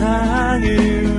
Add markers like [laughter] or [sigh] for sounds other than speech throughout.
세상을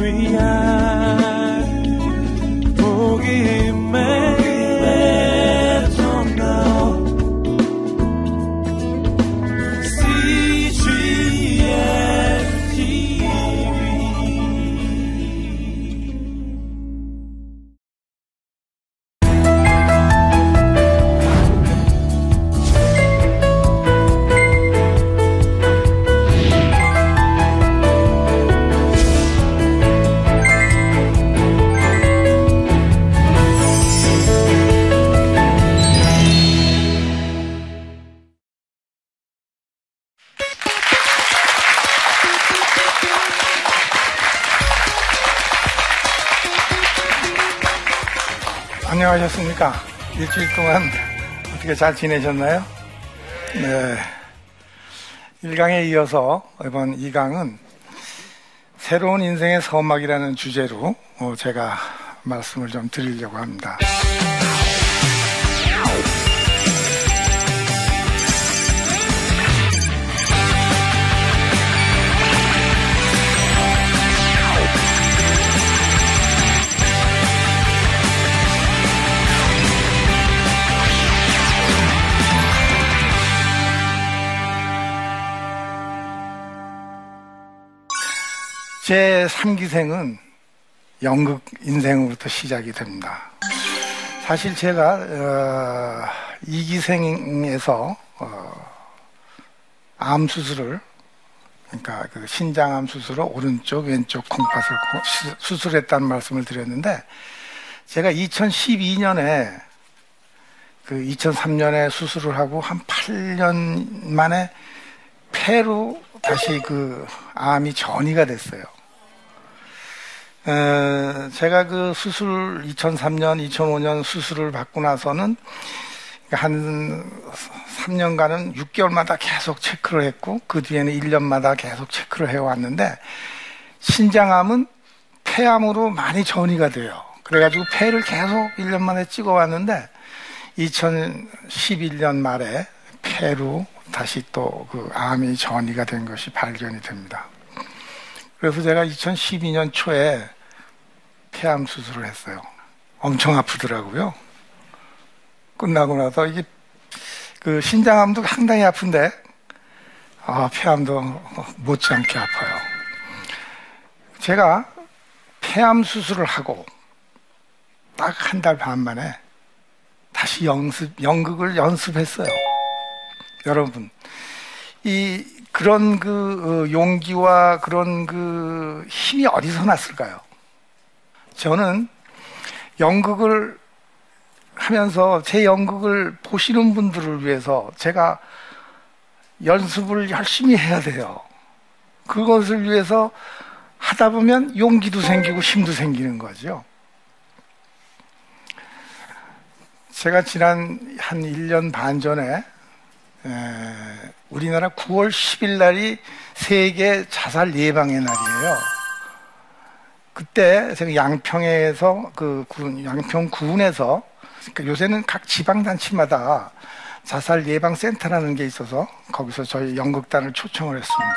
안녕하셨습니까? 일주일 동안 어떻게 잘 지내셨나요? 네. 1강에 이어서 이번 2강은 새로운 인생의 서막이라는 주제로 어, 제가 말씀을 좀 드리려고 합니다. 제 3기생은 연극 인생으로부터 시작이 됩니다. 사실 제가 어, 2기생에서 어, 암 수술을 그러니까 그 신장암 수술을 오른쪽 왼쪽 콩팥을 수술했다는 말씀을 드렸는데 제가 2012년에 그 2003년에 수술을 하고 한 8년 만에 폐로 다시 그 암이 전이가 됐어요. 에, 제가 그 수술 2003년, 2005년 수술을 받고 나서는 한 3년간은 6개월마다 계속 체크를 했고 그 뒤에는 1년마다 계속 체크를 해왔는데 신장암은 폐암으로 많이 전이가 돼요. 그래가지고 폐를 계속 1년 만에 찍어왔는데 2011년 말에 폐로 다시 또 그 암이 전이가 된 것이 발견이 됩니다. 그래서 제가 2012년 초에 폐암 수술을 했어요. 엄청 아프더라고요. 끝나고 나서 이게 그 신장암도 상당히 아픈데 아, 폐암도 못지않게 아파요. 제가 폐암 수술을 하고 딱 한 달 반 만에 다시 연습, 연극을 연습했어요. 여러분, 이 그런 그 어, 용기와 그런 그 힘이 어디서 났을까요? 저는 연극을 하면서 제 연극을 보시는 분들을 위해서 제가 연습을 열심히 해야 돼요. 그것을 위해서 하다 보면 용기도 생기고 힘도 생기는 거죠. 제가 지난 한 1년 반 전에 우리나라 9월 10일 날이 세계 자살 예방의 날이에요. 그때 제가 양평에서 그 군, 양평 군에서 그러니까 요새는 각 지방단체마다 자살 예방 센터라는 게 있어서 거기서 저희 연극단을 초청을 했습니다.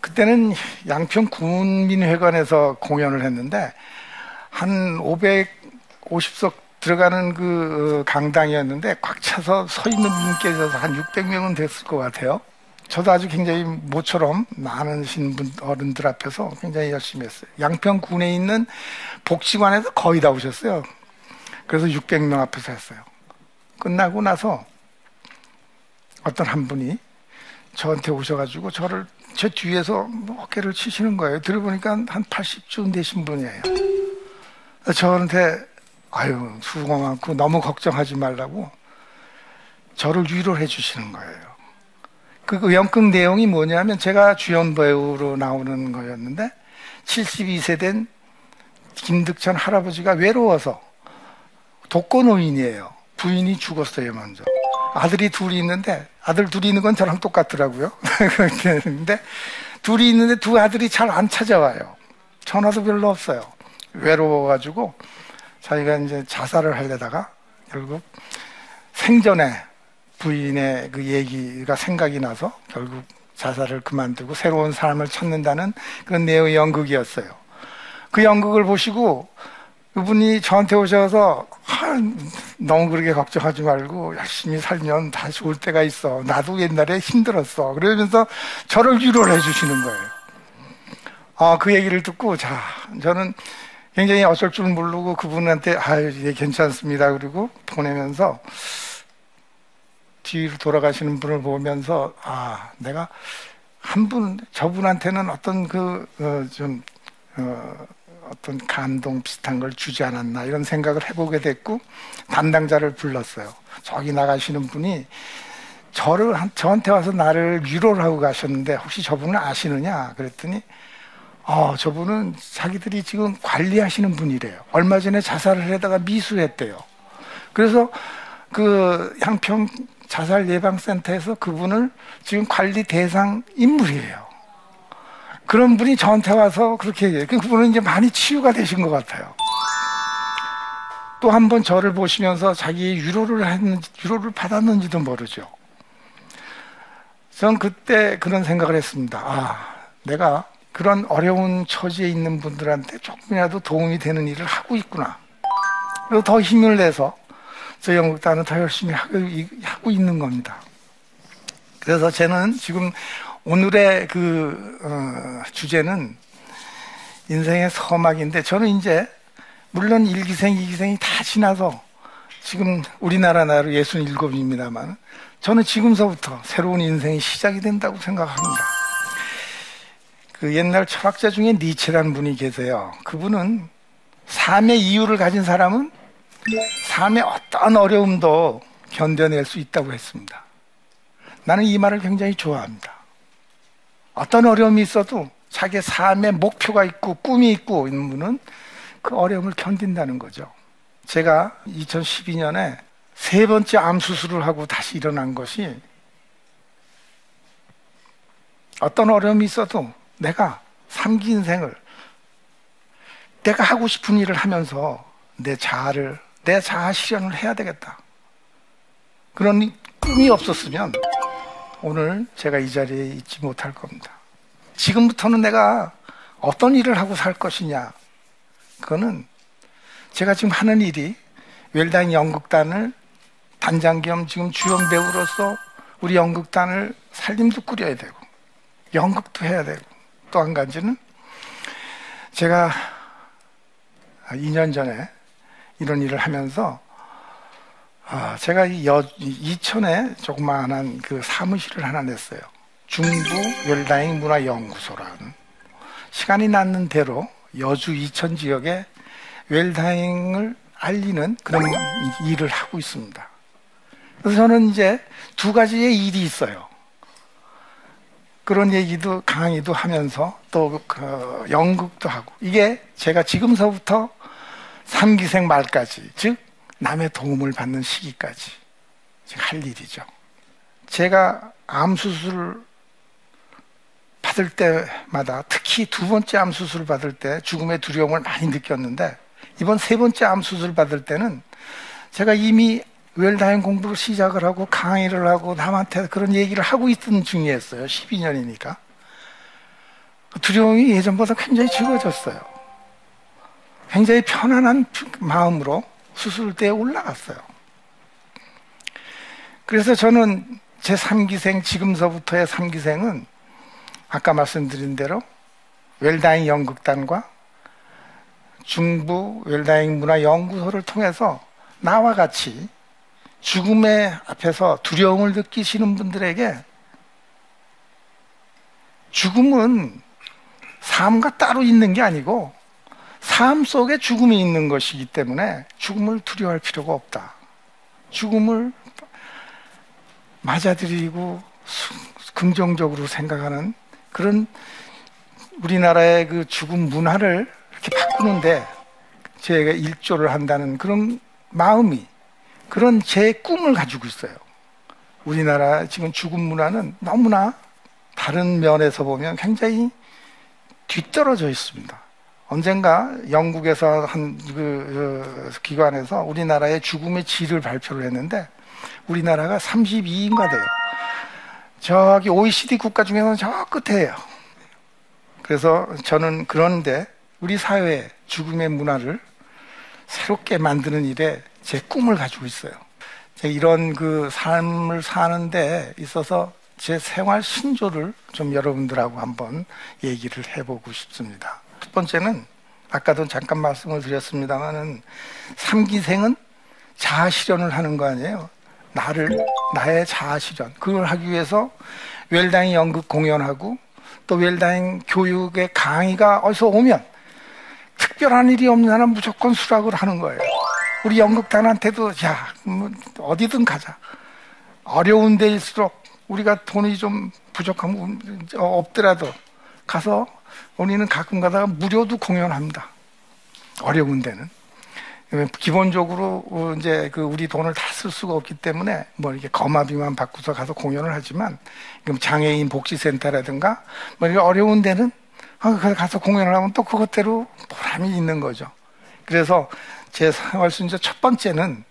그때는 양평 군민회관에서 공연을 했는데 한 550석 들어가는 그 어, 강당이었는데 꽉 차서 서 있는 분께서 한 600명은 됐을 것 같아요. 저도 아주 굉장히 모처럼 많으신 분, 어른들 앞에서 굉장히 열심히 했어요. 양평군에 있는 복지관에서 거의 다 오셨어요. 그래서 600명 앞에서 했어요. 끝나고 나서 어떤 한 분이 저한테 오셔가지고 저를 제 뒤에서 뭐 어깨를 치시는 거예요. 들어보니까 한 80쯤 되신 분이에요. 저한테 아유, 수고가 많고 너무 걱정하지 말라고 저를 위로해 주시는 거예요. 그 연극 내용이 뭐냐면 제가 주연 배우로 나오는 거였는데 72세 된 김득천 할아버지가 외로워서 독거노인이에요. 부인이 죽었어요, 먼저. 아들이 둘이 있는데 아들 둘이 있는 건 저랑 똑같더라고요. [laughs] 그런데 둘이 있는데 두 아들이 잘 안 찾아와요. 전화도 별로 없어요. 외로워가지고 자기가 이제 자살을 하려다가 결국 생전에 부인의 그 얘기가 생각이 나서 결국 자살을 그만두고 새로운 삶을 찾는다는 그런 내용의 연극이었어요. 그 연극을 보시고 그분이 저한테 오셔서 아, 너무 그렇게 걱정하지 말고 열심히 살면 다시 올 때가 있어. 나도 옛날에 힘들었어. 그러면서 저를 위로를 해주시는 거예요. 아, 그 얘기를 듣고 자, 저는 굉장히 어쩔 줄 모르고 그분한테 아, 예, 괜찮습니다. 그리고 보내면서 뒤로 돌아가시는 분을 보면서 아, 내가 한 분, 저분한테는 어떤 그, 어, 좀, 어, 어떤 감동 비슷한 걸 주지 않았나 이런 생각을 해보게 됐고 담당자를 불렀어요. 저기 나가시는 분이 저를 저한테 와서 나를 위로를 하고 가셨는데 혹시 저분을 아시느냐 그랬더니 어, 저분은 자기들이 지금 관리하시는 분이래요. 얼마 전에 자살을 하다가 미수했대요. 그래서 그 양평 자살 예방센터에서 그분을 지금 관리 대상 인물이에요. 그런 분이 저한테 와서 그렇게 얘기해요. 그 그분은 이제 많이 치유가 되신 것 같아요. 또 한 번 저를 보시면서 자기 위로를 했는지, 위로를 받았는지도 모르죠. 전 그때 그런 생각을 했습니다. 아, 내가 그런 어려운 처지에 있는 분들한테 조금이라도 도움이 되는 일을 하고 있구나. 그리고 더 힘을 내서 저 영국단은 더 열심히 하고 있는 겁니다. 그래서 저는 지금 오늘의 그 어, 주제는 인생의 서막인데 저는 이제 물론 1기생, 2기생이 다 지나서 지금 우리나라 나로 67입니다만 저는 지금서부터 새로운 인생이 시작이 된다고 생각합니다. 그 옛날 철학자 중에 니체라는 분이 계세요. 그분은 삶의 이유를 가진 사람은 삶의 어떤 어려움도 견뎌낼 수 있다고 했습니다. 나는 이 말을 굉장히 좋아합니다. 어떤 어려움이 있어도 자기 삶의 목표가 있고 꿈이 있고 있는 분은 그 어려움을 견딘다는 거죠. 제가 2012년에 세 번째 암 수술을 하고 다시 일어난 것이 어떤 어려움이 있어도 내가 삼기 인생을 내가 하고 싶은 일을 하면서 내 자아를 내 자아 실현을 해야 되겠다. 그런 꿈이 없었으면 오늘 제가 이 자리에 있지 못할 겁니다. 지금부터는 내가 어떤 일을 하고 살 것이냐. 그거는 제가 지금 하는 일이 웰당 연극단을 단장 겸 지금 주연 배우로서 우리 연극단을 살림도 꾸려야 되고 연극도 해야 되고 또 한 가지는 제가 2년 전에 이런 일을 하면서 아, 제가 이 여, 이천에 조그마한 그 사무실을 하나 냈어요. 중부 웰다잉 문화연구소라는 시간이 났는 대로 여주 이천 지역에 웰다잉을 알리는 그런 일을 하고 있습니다. 그래서 저는 이제 두 가지의 일이 있어요. 그런 얘기도 강의도 하면서 또 그 연극도 하고 이게 제가 지금서부터 3기생 말까지 즉 남의 도움을 받는 시기까지 할 일이죠. 제가 암 수술을 받을 때마다 특히 두 번째 암 수술을 받을 때 죽음의 두려움을 많이 느꼈는데 이번 세 번째 암 수술을 받을 때는 제가 이미 웰다인 공부를 시작을 하고 강의를 하고 남한테 그런 얘기를 하고 있던 중이었어요. 12년이니까. 두려움이 예전보다 굉장히 적어졌어요. 굉장히 편안한 마음으로 수술대에 올라갔어요. 그래서 저는 제 3기생, 지금서부터의 3기생은 아까 말씀드린 대로 웰다잉 연극단과 중부 웰다잉 문화연구소를 통해서 나와 같이 죽음의 앞에서 두려움을 느끼시는 분들에게 죽음은 삶과 따로 있는 게 아니고 삶 속에 죽음이 있는 것이기 때문에 죽음을 두려워할 필요가 없다. 죽음을 맞아들이고 긍정적으로 생각하는 그런 우리나라의 그 죽음 문화를 이렇게 바꾸는데 제가 일조를 한다는 그런 마음이 그런 제 꿈을 가지고 있어요. 우리나라 지금 죽음 문화는 너무나 다른 면에서 보면 굉장히 뒤떨어져 있습니다. 언젠가 영국에서 한그 그 기관에서 우리나라의 죽음의 질을 발표를 했는데 우리나라가 32위인가 돼요. 저기 OECD 국가 중에서는 저 끝에요. 그래서 저는 그런데 우리 사회의 죽음의 문화를 새롭게 만드는 일에 제 꿈을 가지고 있어요. 이런 그 삶을 사는데 있어서 제 생활 신조를 좀 여러분들하고 한번 얘기를 해보고 싶습니다. 첫 번째는 아까도 잠깐 말씀을 드렸습니다만은 삼기생은 자아 실현을 하는 거 아니에요. 나를 나의 자아 실현 그걸 하기 위해서 웰다잉 연극 공연하고 또 웰다잉 교육의 강의가 어디서 오면 특별한 일이 없는 한은 무조건 수락을 하는 거예요. 우리 연극단한테도 야 뭐 어디든 가자. 어려운 데일수록 우리가 돈이 좀 부족하면 없더라도 가서 우리는 가끔 가다가 무료도 공연합니다. 어려운 데는. 기본적으로 어, 이제 그 우리 돈을 다 쓸 수가 없기 때문에 뭐 이렇게 거마비만 받고서 가서 공연을 하지만 장애인 복지센터라든가 뭐 이렇게 어려운 데는 어, 가서 공연을 하면 또 그것대로 보람이 있는 거죠. 그래서 제 생활 순서 첫 번째는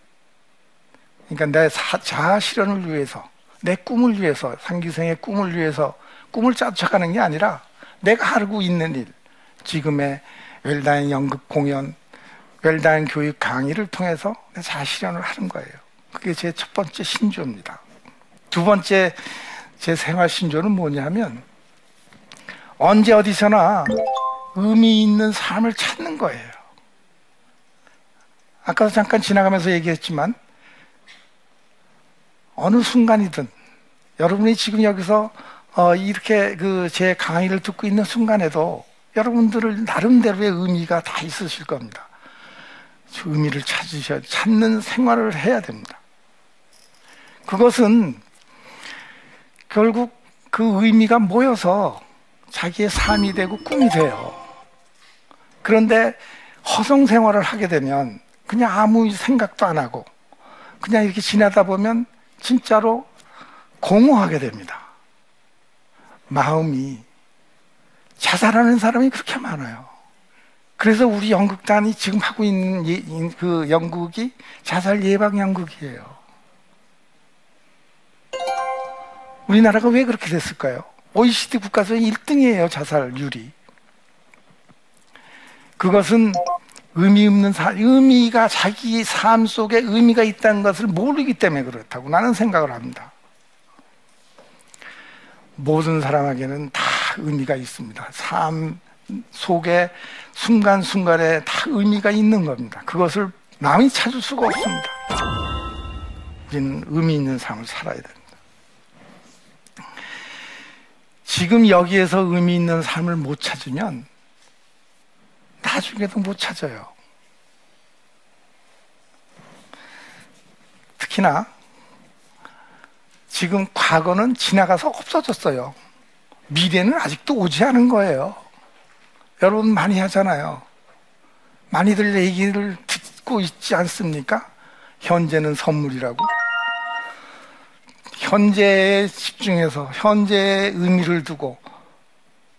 그러니까 내 자아 실현을 위해서 내 꿈을 위해서 상기생의 꿈을 위해서 꿈을 짜쳐가는 게 아니라 내가 하고 있는 일 지금의 웰다인 연극 공연 웰다인 교육 강의를 통해서 자아 실현을 하는 거예요. 그게 제 첫 번째 신조입니다. 두 번째 제 생활 신조는 뭐냐면 언제 어디서나 의미 있는 삶을 찾는 거예요. 아까도 잠깐 지나가면서 얘기했지만 어느 순간이든 여러분이 지금 여기서 어, 이렇게 그 제 강의를 듣고 있는 순간에도 여러분들을 나름대로의 의미가 다 있으실 겁니다. 의미를 찾으셔야 찾는 생활을 해야 됩니다. 그것은 결국 그 의미가 모여서 자기의 삶이 되고 꿈이 돼요. 그런데 허송 생활을 하게 되면 그냥 아무 생각도 안 하고 그냥 이렇게 지나다 보면 진짜로 공허하게 됩니다. 마음이 자살하는 사람이 그렇게 많아요. 그래서 우리 연극단이 지금 하고 있는 그 연극이 자살 예방 연극이에요. 우리나라가 왜 그렇게 됐을까요? OECD 국가에서 1등이에요, 자살률이. 그것은 의미 없는 사, 의미가 자기 삶 속에 의미가 있다는 것을 모르기 때문에 그렇다고 나는 생각을 합니다. 모든 사람에게는 다 의미가 있습니다. 삶 속에 순간순간에 다 의미가 있는 겁니다. 그것을 남이 찾을 수가 없습니다. 우리는 의미 있는 삶을 살아야 됩니다. 지금 여기에서 의미 있는 삶을 못 찾으면 나중에도 못 찾아요. 특히나 지금 과거는 지나가서 없어졌어요. 미래는 아직도 오지 않은 거예요. 여러분 많이 하잖아요. 많이들 얘기를 듣고 있지 않습니까? 현재는 선물이라고. 현재에 집중해서 현재의 의미를 두고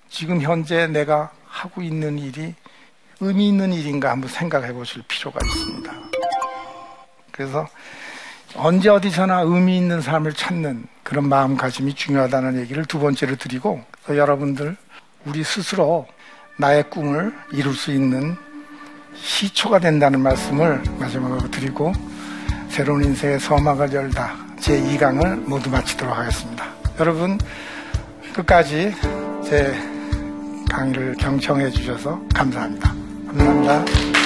지금 현재 내가 하고 있는 일이 의미 있는 일인가 한번 생각해 보실 필요가 있습니다. 그래서 언제 어디서나 의미 있는 삶을 찾는 그런 마음가짐이 중요하다는 얘기를 두 번째로 드리고 여러분들 우리 스스로 나의 꿈을 이룰 수 있는 시초가 된다는 말씀을 마지막으로 드리고 새로운 인생의 서막을 열다 제 2강을 모두 마치도록 하겠습니다. 여러분 끝까지 제 강의를 경청해 주셔서 감사합니다. 감사합니다.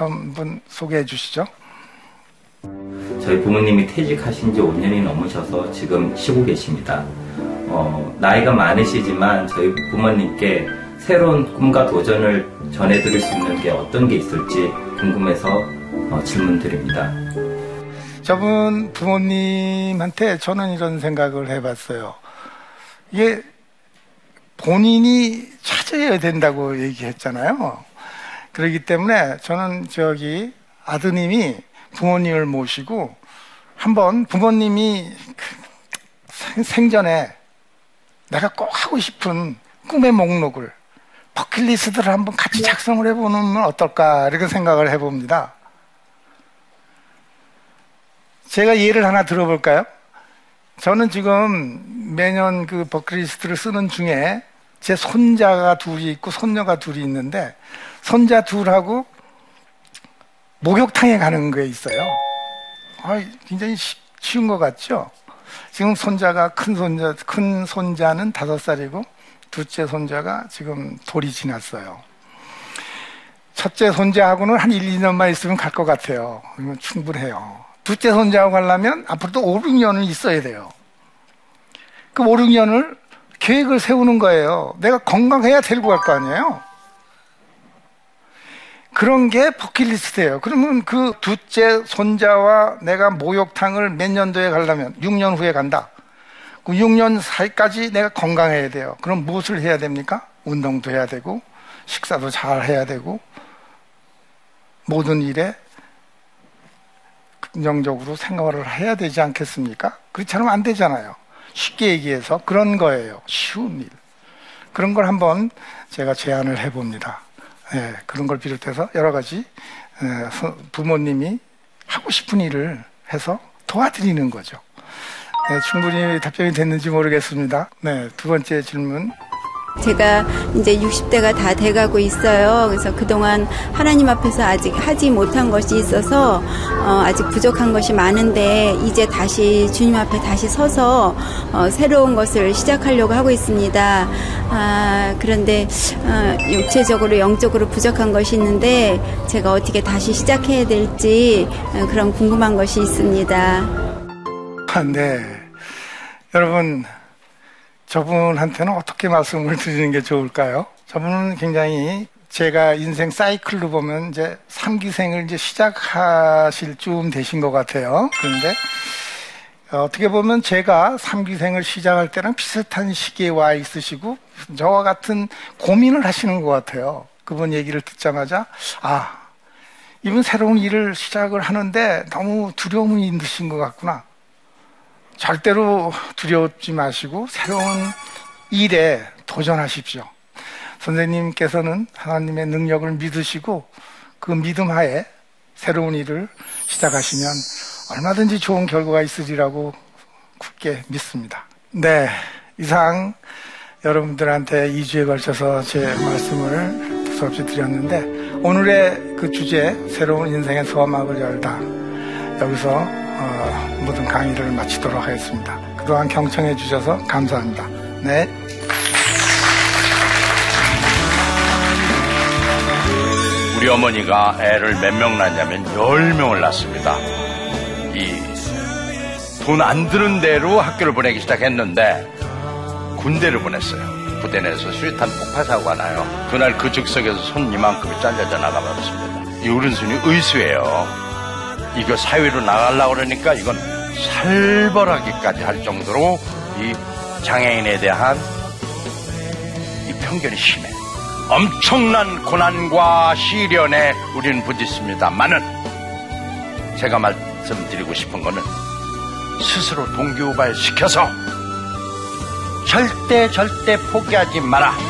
전분 소개해 주시죠. 저희 부모님이 퇴직하신 지 5년이 넘으셔서 지금 쉬고 계십니다. 어, 나이가 많으시지만 저희 부모님께 새로운 꿈과 도전을 전해드릴 수 있는 게 어떤 게 있을지 궁금해서 어, 질문 드립니다. 저분 부모님한테 저는 이런 생각을 해봤어요. 이게 본인이 찾아야 된다고 얘기했잖아요. 그렇기 때문에 저는 저기 아드님이 부모님을 모시고 한번 부모님이 그 생전에 내가 꼭 하고 싶은 꿈의 목록을 버킷리스트를 한번 같이 작성을 해보는 건 어떨까 이렇게 생각을 해봅니다. 제가 예를 하나 들어볼까요? 저는 지금 매년 그 버킷리스트를 쓰는 중에 제 손자가 둘이 있고 손녀가 둘이 있는데 손자 둘하고 목욕탕에 가는 게 있어요. 아, 굉장히 쉬운 것 같죠? 지금 손자가 큰 손자 큰 손자는 다섯 살이고 둘째 손자가 지금 돌이 지났어요. 첫째 손자하고는 한 1, 2년만 있으면 갈 것 같아요. 그러면 충분해요. 둘째 손자하고 가려면 앞으로도 5, 6년은 있어야 돼요. 그 5, 6년을 계획을 세우는 거예요. 내가 건강해야 데리고 갈 거 아니에요? 그런 게 버킷리스트예요. 그러면 그 둘째 손자와 내가 목욕탕을 몇 년도에 가려면 6년 후에 간다. 그 6년 사이까지 내가 건강해야 돼요. 그럼 무엇을 해야 됩니까? 운동도 해야 되고 식사도 잘 해야 되고 모든 일에 긍정적으로 생각을 해야 되지 않겠습니까? 그렇지 않으면 안 되잖아요. 쉽게 얘기해서 그런 거예요. 쉬운 일. 그런 걸 한번 제가 제안을 해봅니다. 네, 그런 걸 비롯해서 여러 가지 부모님이 하고 싶은 일을 해서 도와드리는 거죠. 네, 충분히 답변이 됐는지 모르겠습니다. 네, 두 번째 질문. 제가 이제 60대가 다 돼가고 있어요. 그래서 그동안 하나님 앞에서 아직 하지 못한 것이 있어서 어, 아직 부족한 것이 많은데 이제 다시 주님 앞에 다시 서서 어, 새로운 것을 시작하려고 하고 있습니다. 아, 그런데 어, 육체적으로 영적으로 부족한 것이 있는데 제가 어떻게 다시 시작해야 될지 어, 그런 궁금한 것이 있습니다. 아, 네. 여러분 저분한테는 어떻게 말씀을 드리는 게 좋을까요? 저분은 굉장히 제가 인생 사이클로 보면 이제 3기생을 이제 시작하실 쯤 되신 것 같아요. 그런데 어떻게 보면 제가 3기생을 시작할 때랑 비슷한 시기에 와 있으시고 저와 같은 고민을 하시는 것 같아요. 그분 얘기를 듣자마자 아 이분 새로운 일을 시작을 하는데 너무 두려움이 있으신 것 같구나. 절대로 두려워지 마시고 새로운 일에 도전하십시오. 선생님께서는 하나님의 능력을 믿으시고 그 믿음 하에 새로운 일을 시작하시면 얼마든지 좋은 결과가 있으리라고 굳게 믿습니다. 네. 이상 여러분들한테 2주에 걸쳐서 제 말씀을 두서없이 드렸는데 오늘의 그 주제 새로운 인생의 소화막을 열다 여기서 어, 모든 강의를 마치도록 하겠습니다. 그동안 경청해 주셔서 감사합니다. 네. 우리 어머니가 애를 몇 명 낳냐면 10명을 낳습니다. 이 돈 안 드는 대로 학교를 보내기 시작했는데 군대를 보냈어요. 부대 내에서 수류탄 폭파 사고가 나요. 그날 그 즉석에서 손 이만큼이 잘려져 나가버렸습니다. 이 어른순이 의수예요. 이거 사회로 나가려고 그러니까 이건 살벌하기까지 할 정도로 이 장애인에 대한 이 편견이 심해. 엄청난 고난과 시련에 우리는 부딪습니다만은 제가 말씀드리고 싶은 거는 스스로 동기부발 시켜서 절대 절대 포기하지 마라.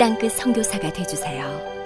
땅끝 선교사가 되주세요.